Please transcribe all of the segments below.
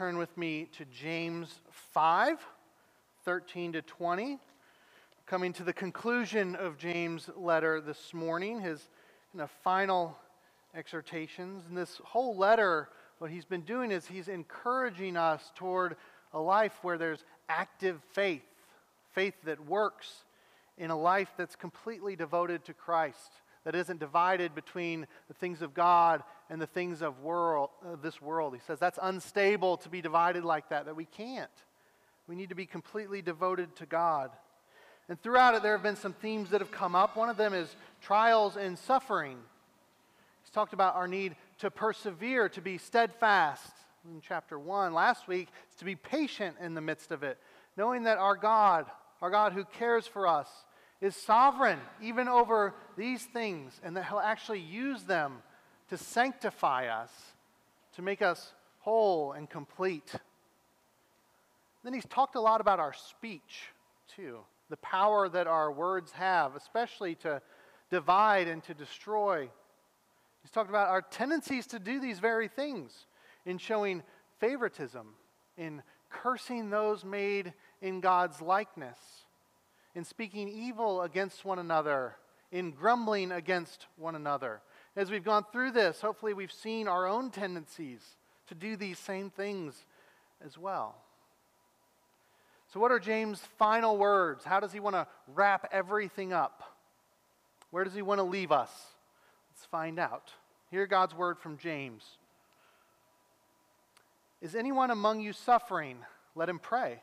turn with me to James 5 13 to 20. Coming to the conclusion of James' letter this morning, his you know, final exhortations. And this whole letter, what he's been doing is he's encouraging us toward a life where there's active faith, faith that works in a life that's completely devoted to Christ, that isn't divided between the things of God and the things of world, uh, this world. He says that's unstable to be divided like that, that we can't. We need to be completely devoted to God. And throughout it, there have been some themes that have come up. One of them is trials and suffering. He's talked about our need to persevere, to be steadfast in chapter 1. Last week, to be patient in the midst of it, knowing that our God, our God who cares for us, is sovereign even over these things, and that He'll actually use them to sanctify us, to make us whole and complete. Then he's talked a lot about our speech, too, the power that our words have, especially to divide and to destroy. He's talked about our tendencies to do these very things in showing favoritism, in cursing those made in God's likeness, in speaking evil against one another, in grumbling against one another. As we've gone through this, hopefully we've seen our own tendencies to do these same things as well. So, what are James' final words? How does he want to wrap everything up? Where does he want to leave us? Let's find out. Hear God's word from James. Is anyone among you suffering? Let him pray.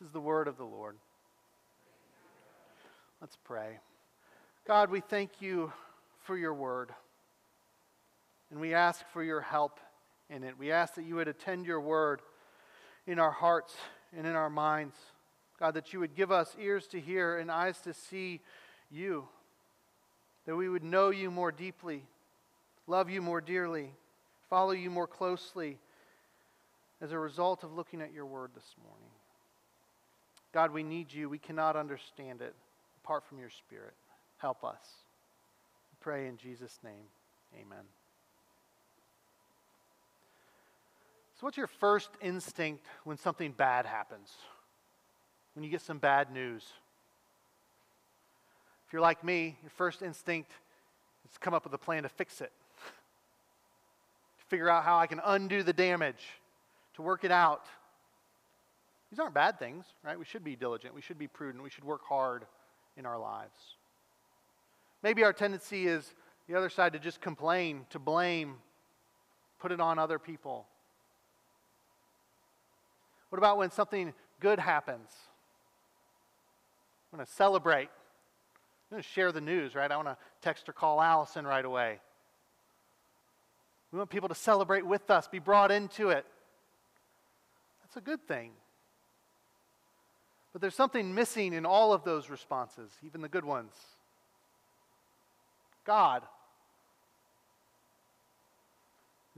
This is the word of the Lord. Let's pray. God, we thank you for your word. And we ask for your help in it. We ask that you would attend your word in our hearts and in our minds. God, that you would give us ears to hear and eyes to see you. That we would know you more deeply, love you more dearly, follow you more closely as a result of looking at your word this morning. God, we need you. We cannot understand it apart from your Spirit. Help us. We pray in Jesus' name. Amen. So, what's your first instinct when something bad happens? When you get some bad news? If you're like me, your first instinct is to come up with a plan to fix it to figure out how I can undo the damage, to work it out. These aren't bad things, right? We should be diligent, we should be prudent, we should work hard in our lives. Maybe our tendency is the other side to just complain, to blame, put it on other people. What about when something good happens? I'm going to celebrate. I'm going to share the news, right? I want to text or call Allison right away. We want people to celebrate with us, be brought into it. That's a good thing. But there's something missing in all of those responses, even the good ones. God.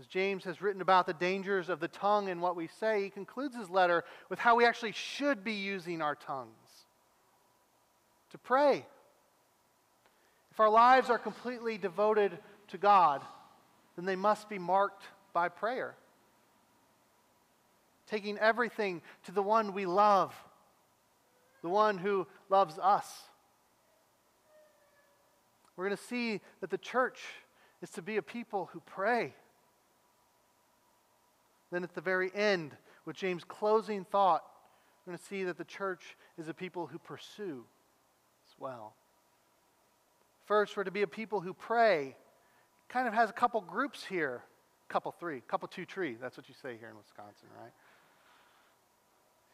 As James has written about the dangers of the tongue and what we say, he concludes his letter with how we actually should be using our tongues to pray. If our lives are completely devoted to God, then they must be marked by prayer. Taking everything to the one we love, the one who loves us. We're going to see that the church is to be a people who pray. Then at the very end, with James' closing thought, we're going to see that the church is a people who pursue as well. First, we're to be a people who pray. Kind of has a couple groups here. Couple three, couple two tree. That's what you say here in Wisconsin, right?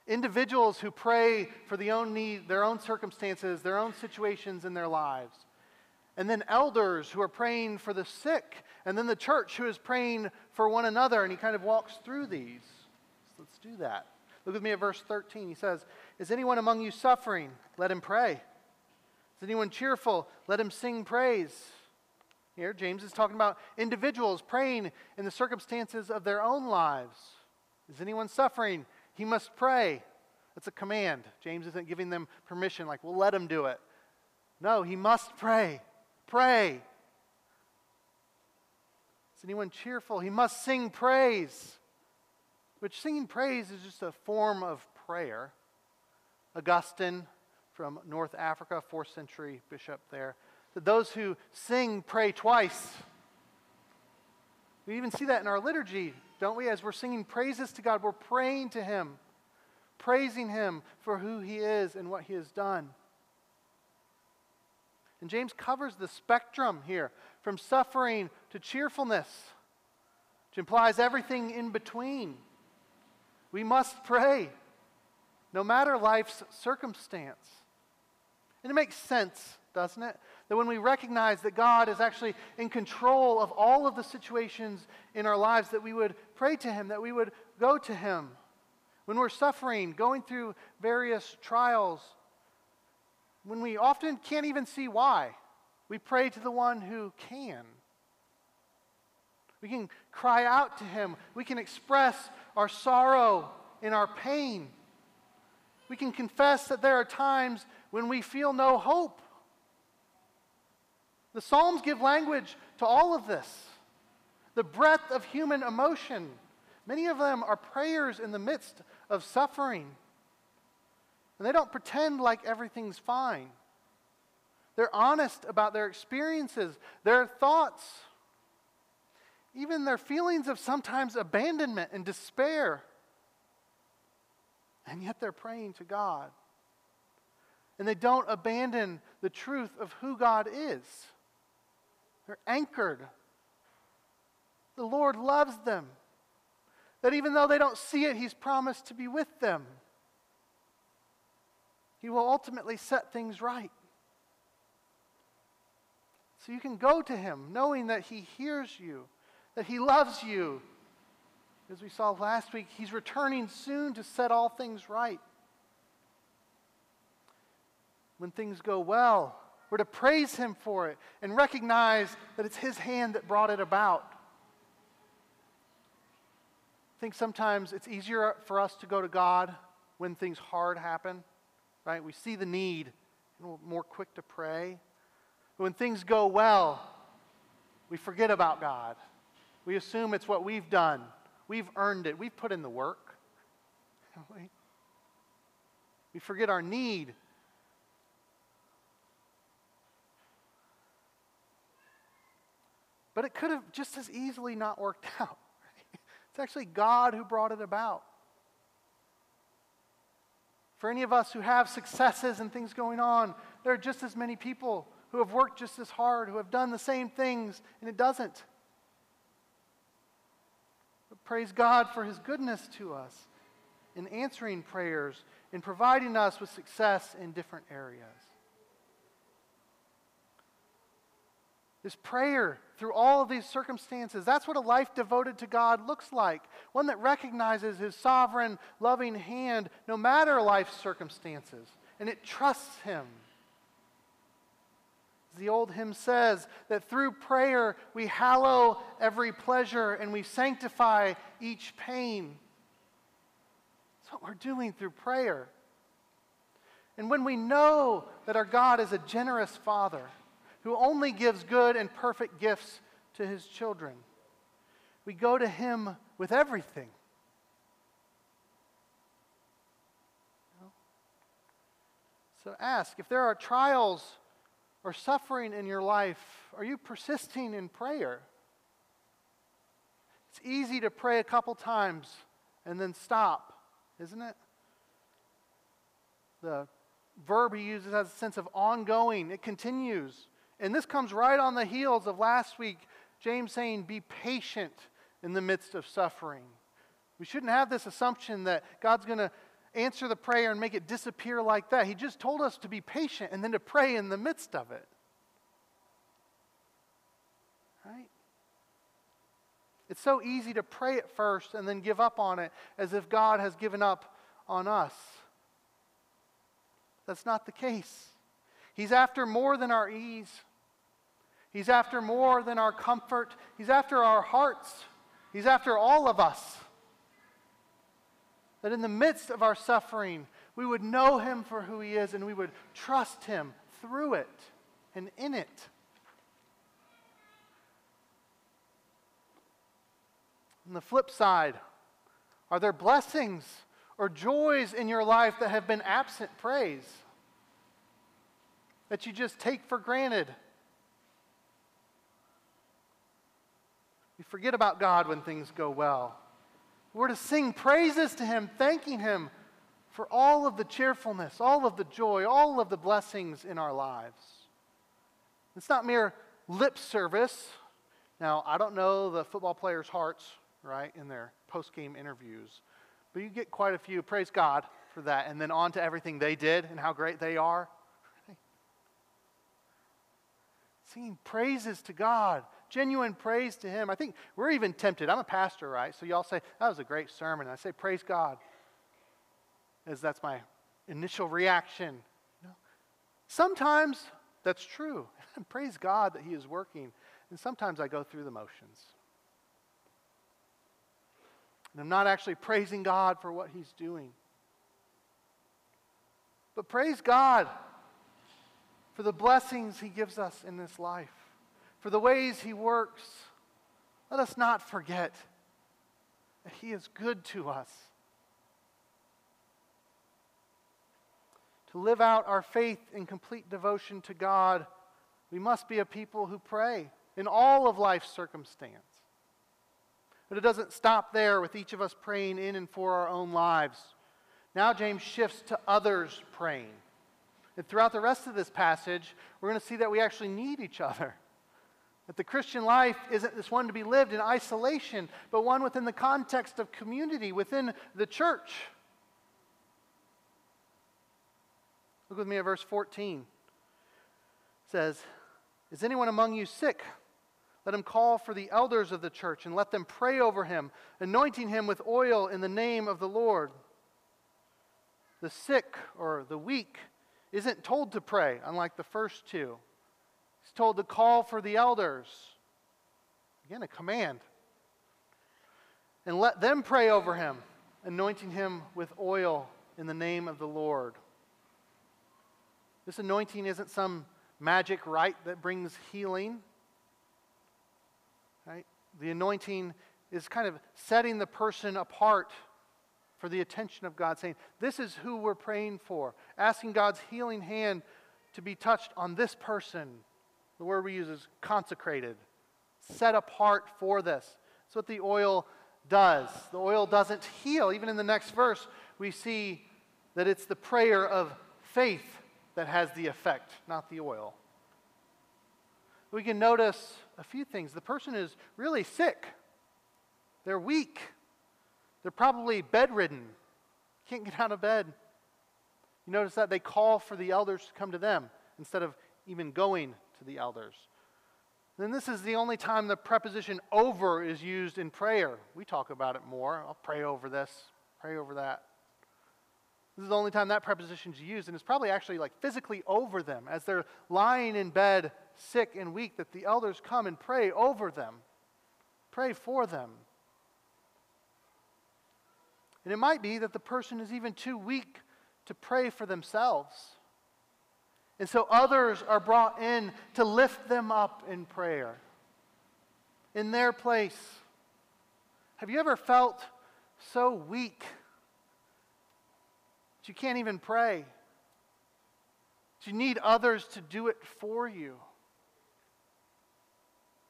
Individuals who pray for the own need, their own circumstances, their own situations in their lives. And then elders who are praying for the sick. And then the church who is praying for one another. And he kind of walks through these. So let's do that. Look with me at verse 13. He says, Is anyone among you suffering? Let him pray. Is anyone cheerful? Let him sing praise. Here, James is talking about individuals praying in the circumstances of their own lives. Is anyone suffering? He must pray. That's a command. James isn't giving them permission, like, we'll let him do it. No, he must pray. Pray. Is anyone cheerful? He must sing praise. Which singing praise is just a form of prayer. Augustine from North Africa, fourth century bishop there, that those who sing pray twice. We even see that in our liturgy, don't we? As we're singing praises to God, we're praying to Him, praising Him for who He is and what He has done. And James covers the spectrum here from suffering to cheerfulness, which implies everything in between. We must pray, no matter life's circumstance. And it makes sense, doesn't it? That when we recognize that God is actually in control of all of the situations in our lives, that we would pray to Him, that we would go to Him. When we're suffering, going through various trials, when we often can't even see why, we pray to the one who can. We can cry out to Him. We can express our sorrow in our pain. We can confess that there are times when we feel no hope. The Psalms give language to all of this. The breadth of human emotion. Many of them are prayers in the midst of suffering. And they don't pretend like everything's fine. They're honest about their experiences, their thoughts, even their feelings of sometimes abandonment and despair. And yet they're praying to God. And they don't abandon the truth of who God is. They're anchored. The Lord loves them. That even though they don't see it, He's promised to be with them. He will ultimately set things right. So you can go to Him knowing that He hears you, that He loves you. As we saw last week, He's returning soon to set all things right. When things go well, we're to praise Him for it and recognize that it's His hand that brought it about. I think sometimes it's easier for us to go to God when things hard happen, right? We see the need and we're more quick to pray. When things go well, we forget about God. We assume it's what we've done. We've earned it. We've put in the work. We forget our need But it could have just as easily not worked out. Right? It's actually God who brought it about. For any of us who have successes and things going on, there are just as many people who have worked just as hard, who have done the same things, and it doesn't. But praise God for His goodness to us in answering prayers, in providing us with success in different areas. This prayer through all of these circumstances. That's what a life devoted to God looks like. One that recognizes His sovereign, loving hand no matter life's circumstances, and it trusts Him. As the old hymn says, that through prayer we hallow every pleasure and we sanctify each pain. That's what we're doing through prayer. And when we know that our God is a generous Father, who only gives good and perfect gifts to his children. We go to him with everything. So ask if there are trials or suffering in your life, are you persisting in prayer? It's easy to pray a couple times and then stop, isn't it? The verb he uses has a sense of ongoing, it continues. And this comes right on the heels of last week, James saying, Be patient in the midst of suffering. We shouldn't have this assumption that God's going to answer the prayer and make it disappear like that. He just told us to be patient and then to pray in the midst of it. Right? It's so easy to pray at first and then give up on it as if God has given up on us. That's not the case. He's after more than our ease. He's after more than our comfort. He's after our hearts. He's after all of us. That in the midst of our suffering, we would know Him for who He is and we would trust Him through it and in it. On the flip side, are there blessings or joys in your life that have been absent praise? That you just take for granted? We forget about God when things go well. We're to sing praises to Him, thanking Him for all of the cheerfulness, all of the joy, all of the blessings in our lives. It's not mere lip service. Now, I don't know the football players' hearts right, in their post game interviews. But you get quite a few, praise God for that, and then on to everything they did and how great they are. Singing praises to God, genuine praise to Him. I think we're even tempted. I'm a pastor, right? So y'all say, that was a great sermon. I say, praise God, as that's my initial reaction. You know? Sometimes that's true. praise God that He is working. And sometimes I go through the motions. And I'm not actually praising God for what He's doing. But praise God for the blessings He gives us in this life, for the ways He works. Let us not forget that He is good to us. To live out our faith in complete devotion to God, we must be a people who pray in all of life's circumstance. But it doesn't stop there with each of us praying in and for our own lives. Now, James shifts to others praying. And throughout the rest of this passage, we're going to see that we actually need each other. That the Christian life isn't this one to be lived in isolation, but one within the context of community, within the church. Look with me at verse 14. It says, Is anyone among you sick? Let him call for the elders of the church and let them pray over him, anointing him with oil in the name of the Lord. The sick or the weak isn't told to pray, unlike the first two. He's told to call for the elders. Again, a command. And let them pray over him, anointing him with oil in the name of the Lord. This anointing isn't some magic rite that brings healing. Right? The anointing is kind of setting the person apart for the attention of God, saying, This is who we're praying for, asking God's healing hand to be touched on this person. The word we use is consecrated, set apart for this. That's what the oil does. The oil doesn't heal. Even in the next verse, we see that it's the prayer of faith that has the effect, not the oil we can notice a few things. The person is really sick, they're weak, they're probably bedridden, can't get out of bed. You notice that they call for the elders to come to them instead of even going to the elders. Then this is the only time the preposition over is used in prayer. We talk about it more. I'll pray over this, pray over that. This is the only time that preposition is used, and it's probably actually like physically over them as they're lying in bed sick and weak, that the elders come and pray over them, pray for them. And it might be that the person is even too weak to pray for themselves. And so others are brought in to lift them up in prayer in their place. Have you ever felt so weak that you can't even pray? Do you need others to do it for you?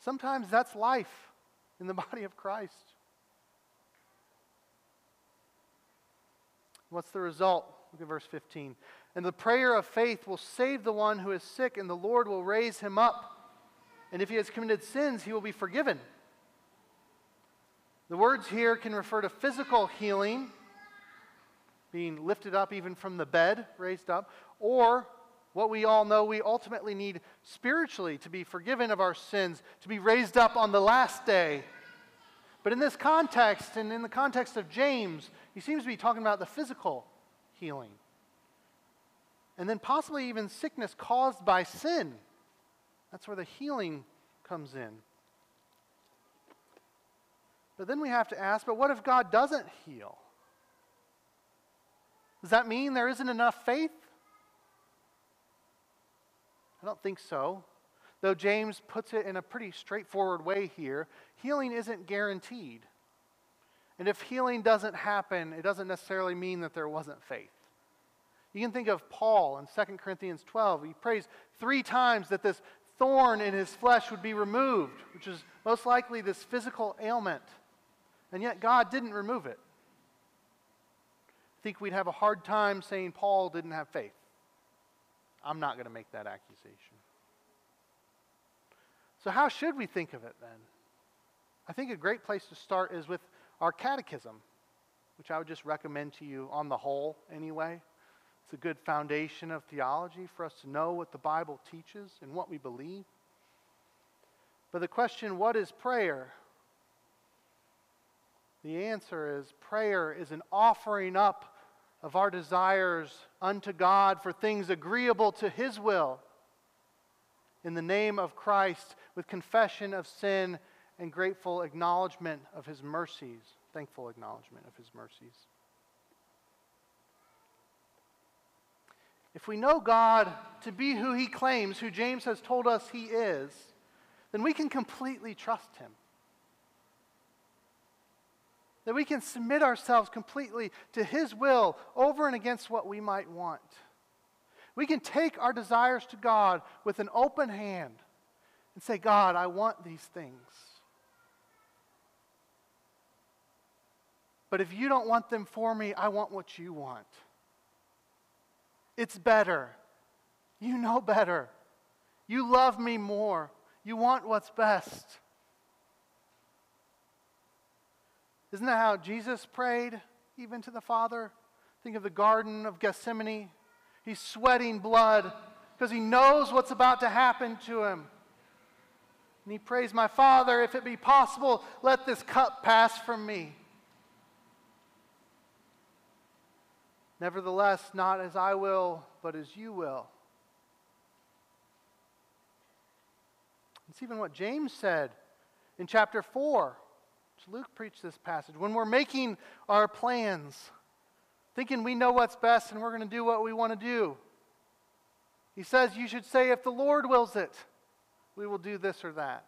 Sometimes that's life in the body of Christ. What's the result? Look at verse 15. And the prayer of faith will save the one who is sick, and the Lord will raise him up. And if he has committed sins, he will be forgiven. The words here can refer to physical healing, being lifted up even from the bed, raised up, or what we all know we ultimately need spiritually to be forgiven of our sins, to be raised up on the last day. But in this context, and in the context of James, he seems to be talking about the physical healing. And then possibly even sickness caused by sin. That's where the healing comes in. But then we have to ask but what if God doesn't heal? Does that mean there isn't enough faith? I don't think so. Though James puts it in a pretty straightforward way here, healing isn't guaranteed. And if healing doesn't happen, it doesn't necessarily mean that there wasn't faith. You can think of Paul in 2 Corinthians 12. He prays three times that this thorn in his flesh would be removed, which is most likely this physical ailment. And yet God didn't remove it. I think we'd have a hard time saying Paul didn't have faith. I'm not going to make that accusation. So, how should we think of it then? I think a great place to start is with our catechism, which I would just recommend to you on the whole anyway. It's a good foundation of theology for us to know what the Bible teaches and what we believe. But the question, what is prayer? The answer is prayer is an offering up of our desires unto God for things agreeable to His will in the name of Christ with confession of sin and grateful acknowledgement of His mercies, thankful acknowledgement of His mercies. If we know God to be who He claims, who James has told us He is, then we can completely trust Him that we can submit ourselves completely to His will over and against what we might want. We can take our desires to God with an open hand and say, God, I want these things. But if you don't want them for me, I want what you want. It's better. You know better. You love me more. You want what's best. Isn't that how Jesus prayed, even to the Father? Think of the Garden of Gethsemane. He's sweating blood because he knows what's about to happen to him. And he prays, My Father, if it be possible, let this cup pass from me. Nevertheless, not as I will, but as you will. It's even what James said in chapter 4. Luke preached this passage. When we're making our plans, thinking we know what's best and we're going to do what we want to do, he says you should say, if the Lord wills it, we will do this or that.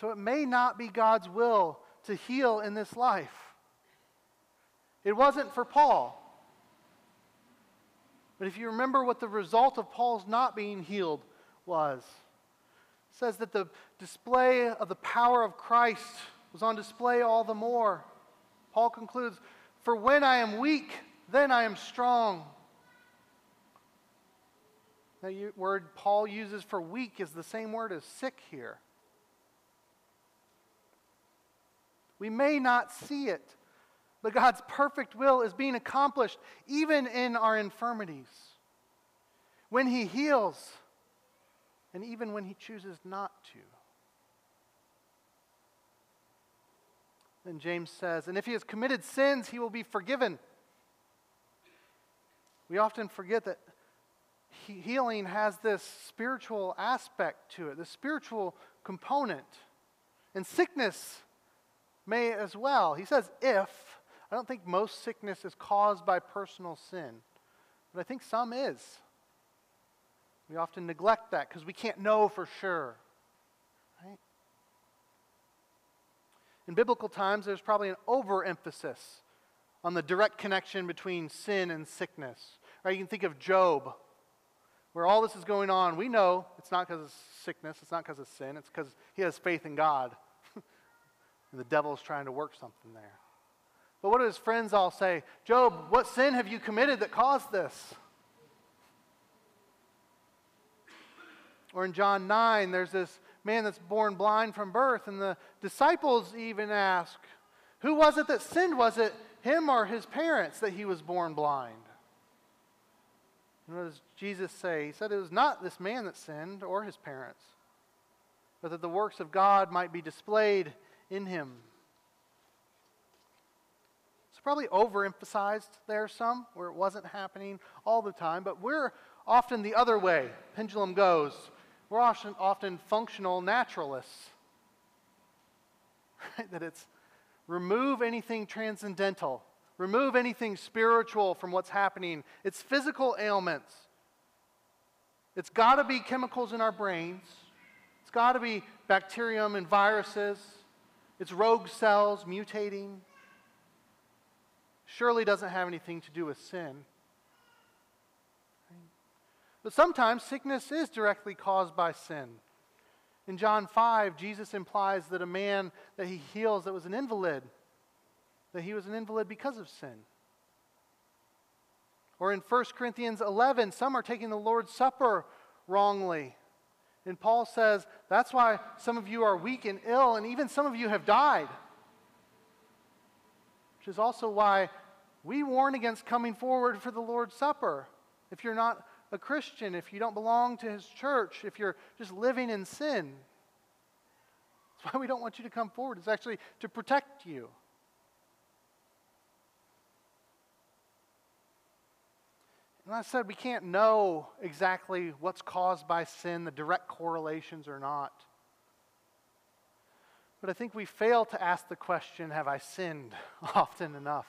So it may not be God's will to heal in this life. It wasn't for Paul. But if you remember what the result of Paul's not being healed was, says that the display of the power of Christ was on display all the more. Paul concludes, For when I am weak, then I am strong. The word Paul uses for weak is the same word as sick here. We may not see it, but God's perfect will is being accomplished even in our infirmities. When He heals, and even when he chooses not to. Then James says, and if he has committed sins, he will be forgiven. We often forget that healing has this spiritual aspect to it, the spiritual component. And sickness may as well. He says, if. I don't think most sickness is caused by personal sin, but I think some is. We often neglect that because we can't know for sure. Right? In biblical times, there's probably an overemphasis on the direct connection between sin and sickness. Right? You can think of Job, where all this is going on. We know it's not because of sickness, it's not because of sin, it's because he has faith in God. And the devil's trying to work something there. But what do his friends all say? Job, what sin have you committed that caused this? Or in John 9, there's this man that's born blind from birth, and the disciples even ask, Who was it that sinned? Was it him or his parents that he was born blind? And what does Jesus say? He said it was not this man that sinned or his parents, but that the works of God might be displayed in him. It's probably overemphasized there some, where it wasn't happening all the time, but we're often the other way. Pendulum goes. We're often, often functional naturalists. Right? That it's remove anything transcendental, remove anything spiritual from what's happening. It's physical ailments. It's got to be chemicals in our brains, it's got to be bacterium and viruses, it's rogue cells mutating. Surely doesn't have anything to do with sin. But sometimes sickness is directly caused by sin. In John 5, Jesus implies that a man that he heals that was an invalid, that he was an invalid because of sin. Or in 1 Corinthians 11, some are taking the Lord's Supper wrongly. And Paul says that's why some of you are weak and ill, and even some of you have died. Which is also why we warn against coming forward for the Lord's Supper. If you're not a Christian, if you don't belong to his church, if you're just living in sin. That's why we don't want you to come forward. It's actually to protect you. And I said we can't know exactly what's caused by sin, the direct correlations or not. But I think we fail to ask the question have I sinned often enough?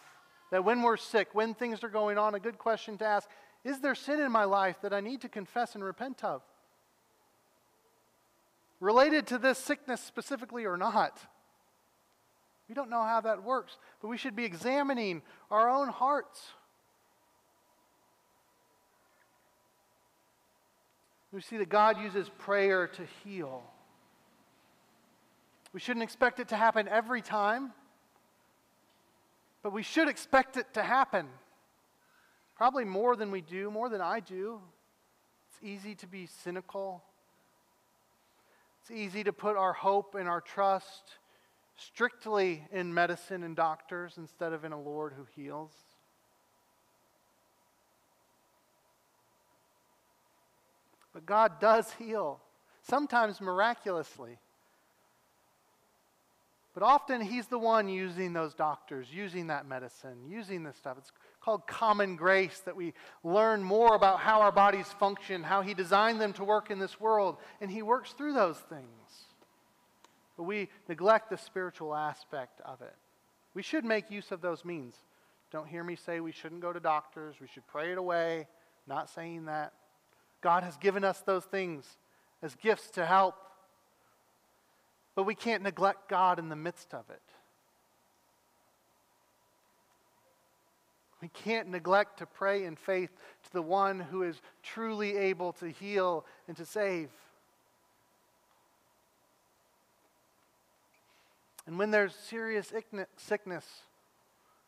That when we're sick, when things are going on, a good question to ask is there sin in my life that I need to confess and repent of? Related to this sickness specifically or not? We don't know how that works, but we should be examining our own hearts. We see that God uses prayer to heal. We shouldn't expect it to happen every time, but we should expect it to happen. Probably more than we do, more than I do. It's easy to be cynical. It's easy to put our hope and our trust strictly in medicine and doctors instead of in a Lord who heals. But God does heal, sometimes miraculously. But often He's the one using those doctors, using that medicine, using this stuff. It's called common grace that we learn more about how our bodies function, how He designed them to work in this world, and He works through those things. But we neglect the spiritual aspect of it. We should make use of those means. Don't hear me say we shouldn't go to doctors, we should pray it away. Not saying that. God has given us those things as gifts to help. But we can't neglect God in the midst of it. We can't neglect to pray in faith to the one who is truly able to heal and to save. And when there's serious sickness,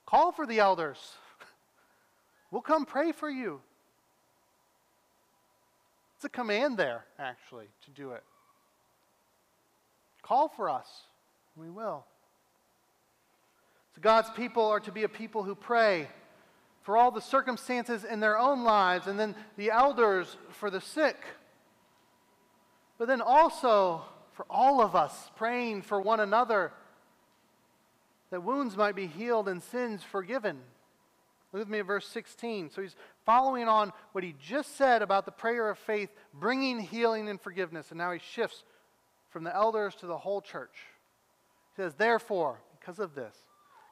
call for the elders. We'll come pray for you. It's a command there, actually, to do it. Call for us. We will. So God's people are to be a people who pray for all the circumstances in their own lives, and then the elders for the sick. But then also for all of us, praying for one another that wounds might be healed and sins forgiven. Look with me at verse 16. So he's following on what he just said about the prayer of faith, bringing healing and forgiveness. And now he shifts from the elders to the whole church. He says, Therefore, because of this,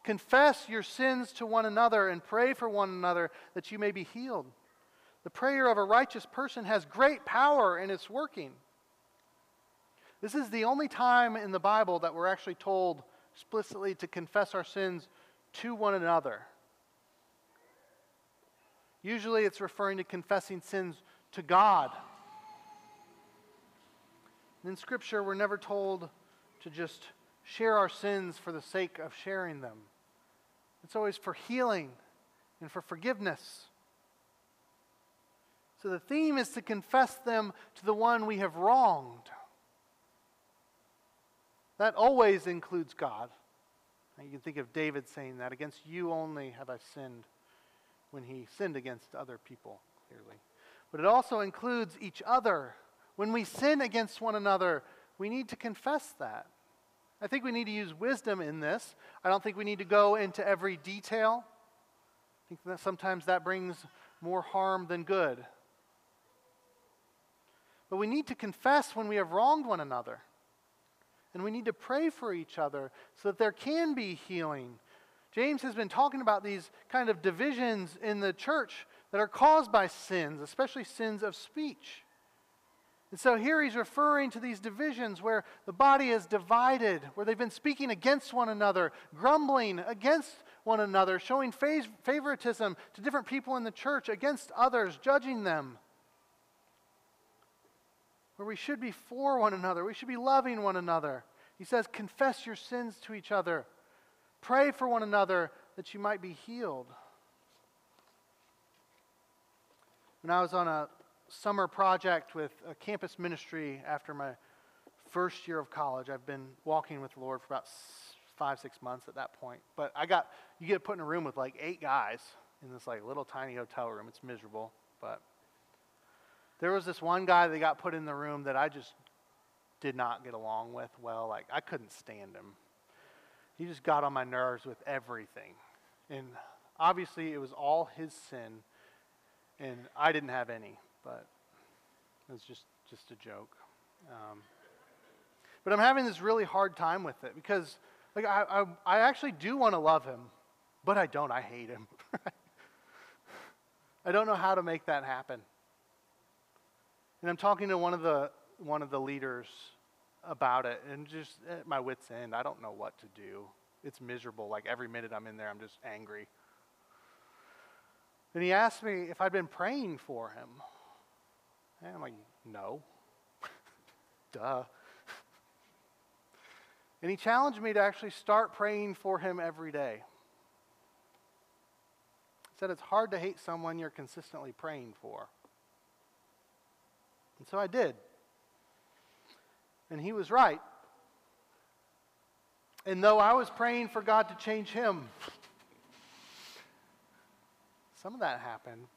Confess your sins to one another and pray for one another that you may be healed. The prayer of a righteous person has great power in its working. This is the only time in the Bible that we're actually told explicitly to confess our sins to one another. Usually it's referring to confessing sins to God. in Scripture, we're never told to just share our sins for the sake of sharing them. It's always for healing and for forgiveness. So the theme is to confess them to the one we have wronged. That always includes God. You can think of David saying that against you only have I sinned when he sinned against other people, clearly. But it also includes each other. When we sin against one another, we need to confess that. I think we need to use wisdom in this. I don't think we need to go into every detail. I think that sometimes that brings more harm than good. But we need to confess when we have wronged one another. And we need to pray for each other so that there can be healing. James has been talking about these kind of divisions in the church that are caused by sins, especially sins of speech. And so here he's referring to these divisions where the body is divided, where they've been speaking against one another, grumbling against one another, showing favoritism to different people in the church against others, judging them where we should be for one another. We should be loving one another. He says, confess your sins to each other. Pray for one another that you might be healed. When I was on a summer project with a campus ministry after my first year of college, I've been walking with the Lord for about five, six months at that point. But I got, you get put in a room with like eight guys in this like little tiny hotel room. It's miserable, but there was this one guy that got put in the room that I just did not get along with well. Like, I couldn't stand him. He just got on my nerves with everything. And obviously, it was all his sin, and I didn't have any, but it was just, just a joke. Um, but I'm having this really hard time with it because, like, I, I, I actually do want to love him, but I don't. I hate him. I don't know how to make that happen. And I'm talking to one of the, one of the leaders about it, and just at my wits' end, I don't know what to do. It's miserable. Like every minute I'm in there, I'm just angry. And he asked me if I'd been praying for him. And I'm like, no. Duh. And he challenged me to actually start praying for him every day. He said it's hard to hate someone you're consistently praying for. And so I did. And he was right. And though I was praying for God to change him, some of that happened.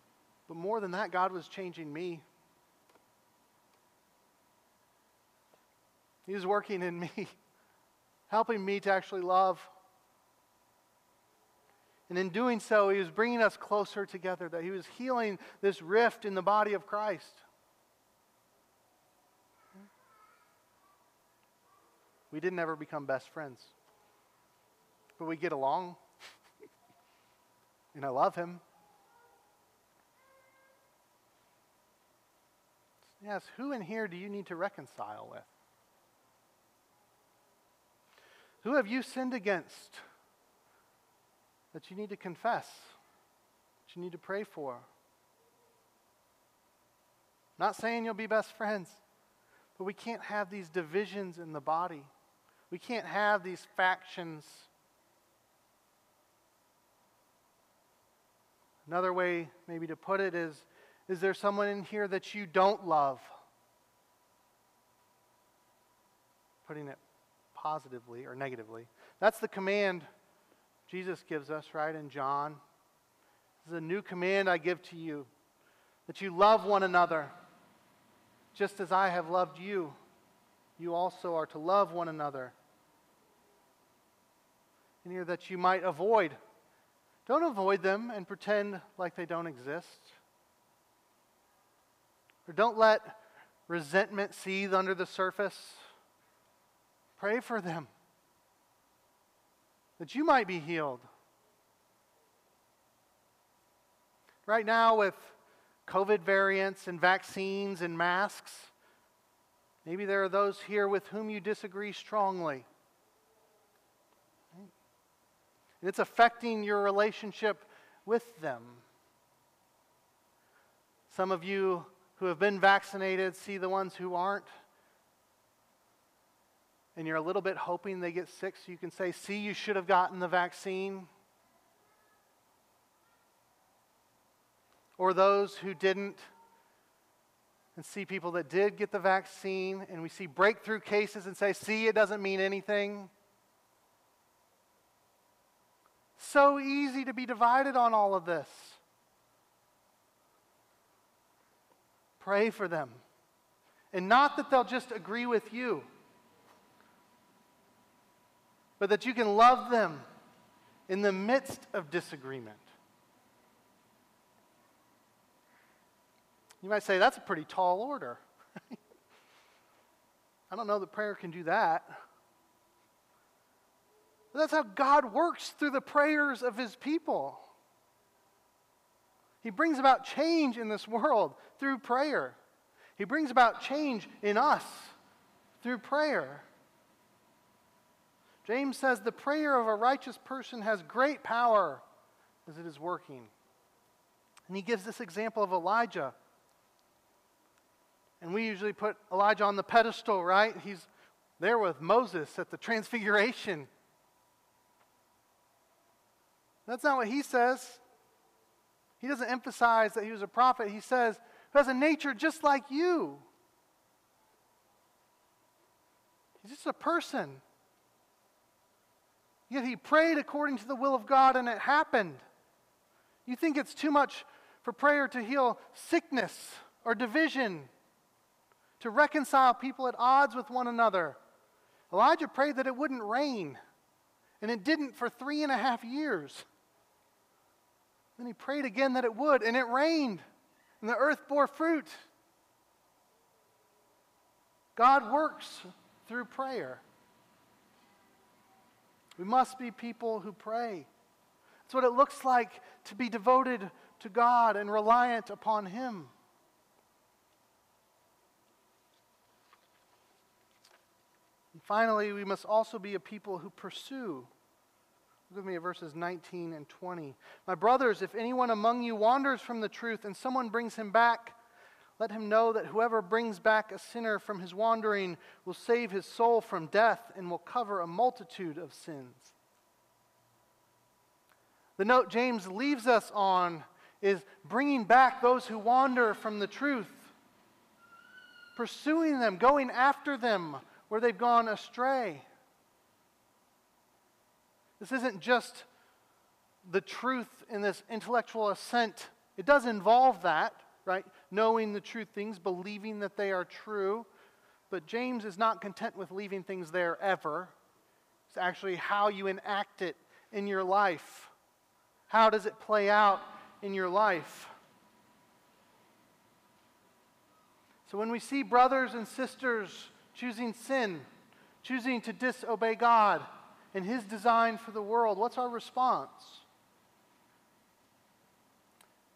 But more than that, God was changing me. He was working in me, helping me to actually love. And in doing so, He was bringing us closer together, that He was healing this rift in the body of Christ. We didn't ever become best friends. But we get along. and I love him. Yes, who in here do you need to reconcile with? Who have you sinned against that you need to confess, that you need to pray for? Not saying you'll be best friends, but we can't have these divisions in the body. We can't have these factions. Another way, maybe, to put it is Is there someone in here that you don't love? Putting it positively or negatively. That's the command Jesus gives us, right, in John. This is a new command I give to you that you love one another just as I have loved you. You also are to love one another in here that you might avoid. Don't avoid them and pretend like they don't exist. Or don't let resentment seethe under the surface. Pray for them that you might be healed. Right now, with COVID variants and vaccines and masks, maybe there are those here with whom you disagree strongly. And it's affecting your relationship with them. Some of you who have been vaccinated see the ones who aren't. and you're a little bit hoping they get sick so you can say, See, you should have gotten the vaccine. Or those who didn't, and see people that did get the vaccine, and we see breakthrough cases and say, See, it doesn't mean anything. So easy to be divided on all of this. Pray for them. And not that they'll just agree with you, but that you can love them in the midst of disagreement. You might say, that's a pretty tall order. I don't know that prayer can do that. That's how God works through the prayers of his people. He brings about change in this world through prayer. He brings about change in us through prayer. James says the prayer of a righteous person has great power as it is working. And he gives this example of Elijah. And we usually put Elijah on the pedestal, right? He's there with Moses at the transfiguration. That's not what he says. He doesn't emphasize that he was a prophet. He says, who has a nature just like you. He's just a person. Yet he prayed according to the will of God and it happened. You think it's too much for prayer to heal sickness or division, to reconcile people at odds with one another. Elijah prayed that it wouldn't rain, and it didn't for three and a half years. Then he prayed again that it would, and it rained, and the earth bore fruit. God works through prayer. We must be people who pray. That's what it looks like to be devoted to God and reliant upon Him. And finally, we must also be a people who pursue Look with me at verses 19 and 20. My brothers, if anyone among you wanders from the truth and someone brings him back, let him know that whoever brings back a sinner from his wandering will save his soul from death and will cover a multitude of sins. The note James leaves us on is bringing back those who wander from the truth, pursuing them, going after them where they've gone astray. This isn't just the truth in this intellectual assent. It does involve that, right? Knowing the true things, believing that they are true. But James is not content with leaving things there ever. It's actually how you enact it in your life. How does it play out in your life? So when we see brothers and sisters choosing sin, choosing to disobey God, and His design for the world, what's our response?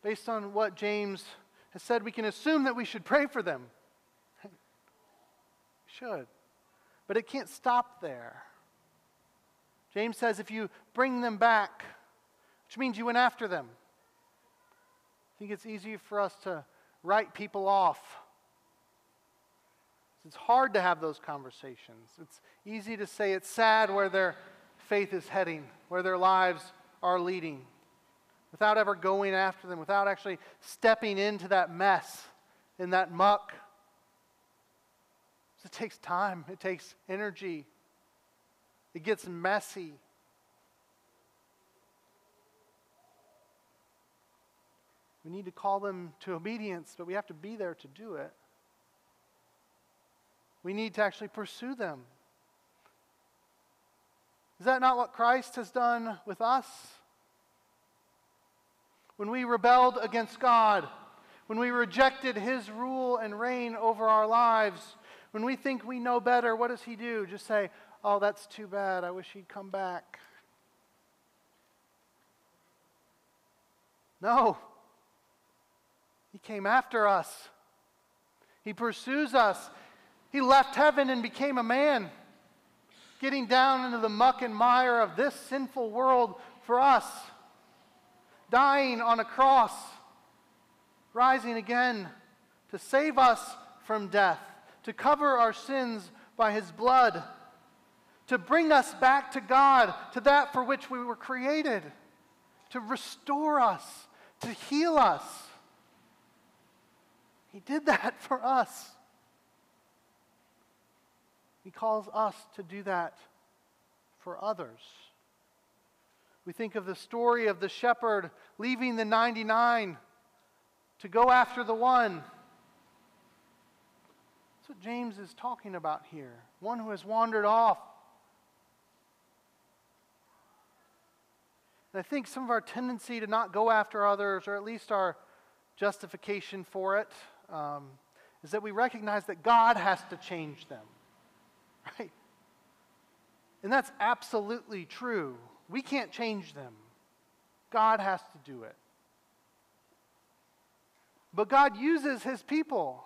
Based on what James has said, we can assume that we should pray for them. we should. But it can't stop there. James says if you bring them back, which means you went after them, I think it's easy for us to write people off it's hard to have those conversations. It's easy to say it's sad where their faith is heading, where their lives are leading, without ever going after them, without actually stepping into that mess, in that muck. It takes time, it takes energy, it gets messy. We need to call them to obedience, but we have to be there to do it. We need to actually pursue them. Is that not what Christ has done with us? When we rebelled against God, when we rejected His rule and reign over our lives, when we think we know better, what does He do? Just say, Oh, that's too bad. I wish He'd come back. No. He came after us. He pursues us. He left heaven and became a man, getting down into the muck and mire of this sinful world for us, dying on a cross, rising again to save us from death, to cover our sins by his blood, to bring us back to God, to that for which we were created, to restore us, to heal us. He did that for us. He calls us to do that for others. We think of the story of the shepherd leaving the 99 to go after the one. That's what James is talking about here. One who has wandered off. And I think some of our tendency to not go after others, or at least our justification for it, um, is that we recognize that God has to change them. Right? And that's absolutely true. We can't change them, God has to do it. But God uses his people.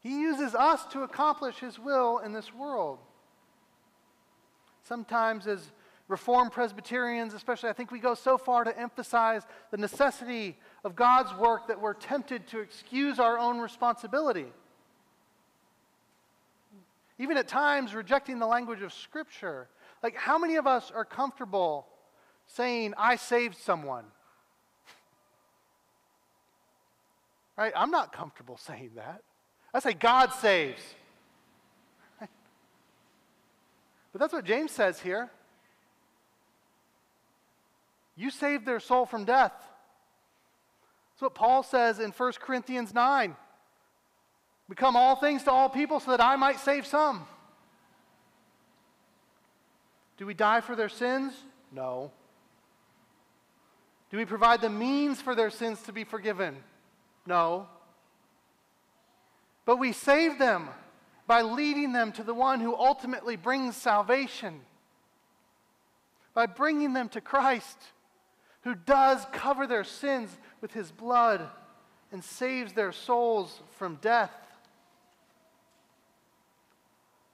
He uses us to accomplish his will in this world. Sometimes, as Reformed Presbyterians, especially, I think we go so far to emphasize the necessity of God's work that we're tempted to excuse our own responsibility. Even at times, rejecting the language of Scripture. Like, how many of us are comfortable saying, I saved someone? Right? I'm not comfortable saying that. I say, God saves. But that's what James says here. You saved their soul from death. That's what Paul says in 1 Corinthians 9. Become all things to all people so that I might save some. Do we die for their sins? No. Do we provide the means for their sins to be forgiven? No. But we save them by leading them to the one who ultimately brings salvation, by bringing them to Christ, who does cover their sins with his blood and saves their souls from death.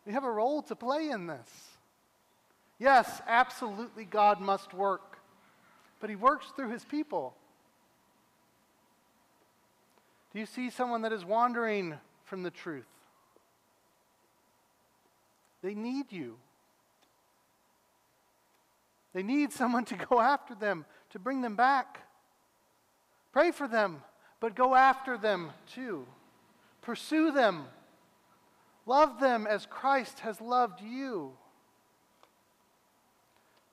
We have a role to play in this. Yes, absolutely, God must work, but he works through his people. Do you see someone that is wandering from the truth? They need you. They need someone to go after them, to bring them back. Pray for them, but go after them too. Pursue them. Love them as Christ has loved you.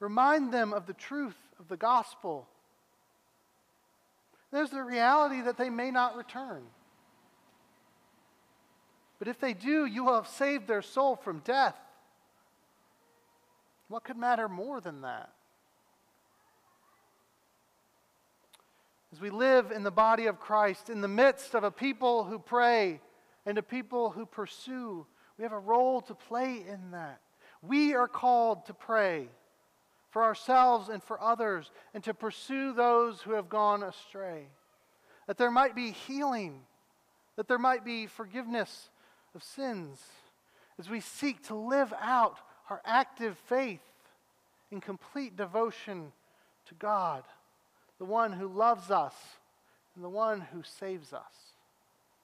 Remind them of the truth of the gospel there's the reality that they may not return. But if they do, you will have saved their soul from death. What could matter more than that? As we live in the body of Christ, in the midst of a people who pray and a people who pursue, we have a role to play in that. We are called to pray for ourselves and for others, and to pursue those who have gone astray. That there might be healing, that there might be forgiveness of sins as we seek to live out our active faith in complete devotion to God, the one who loves us and the one who saves us.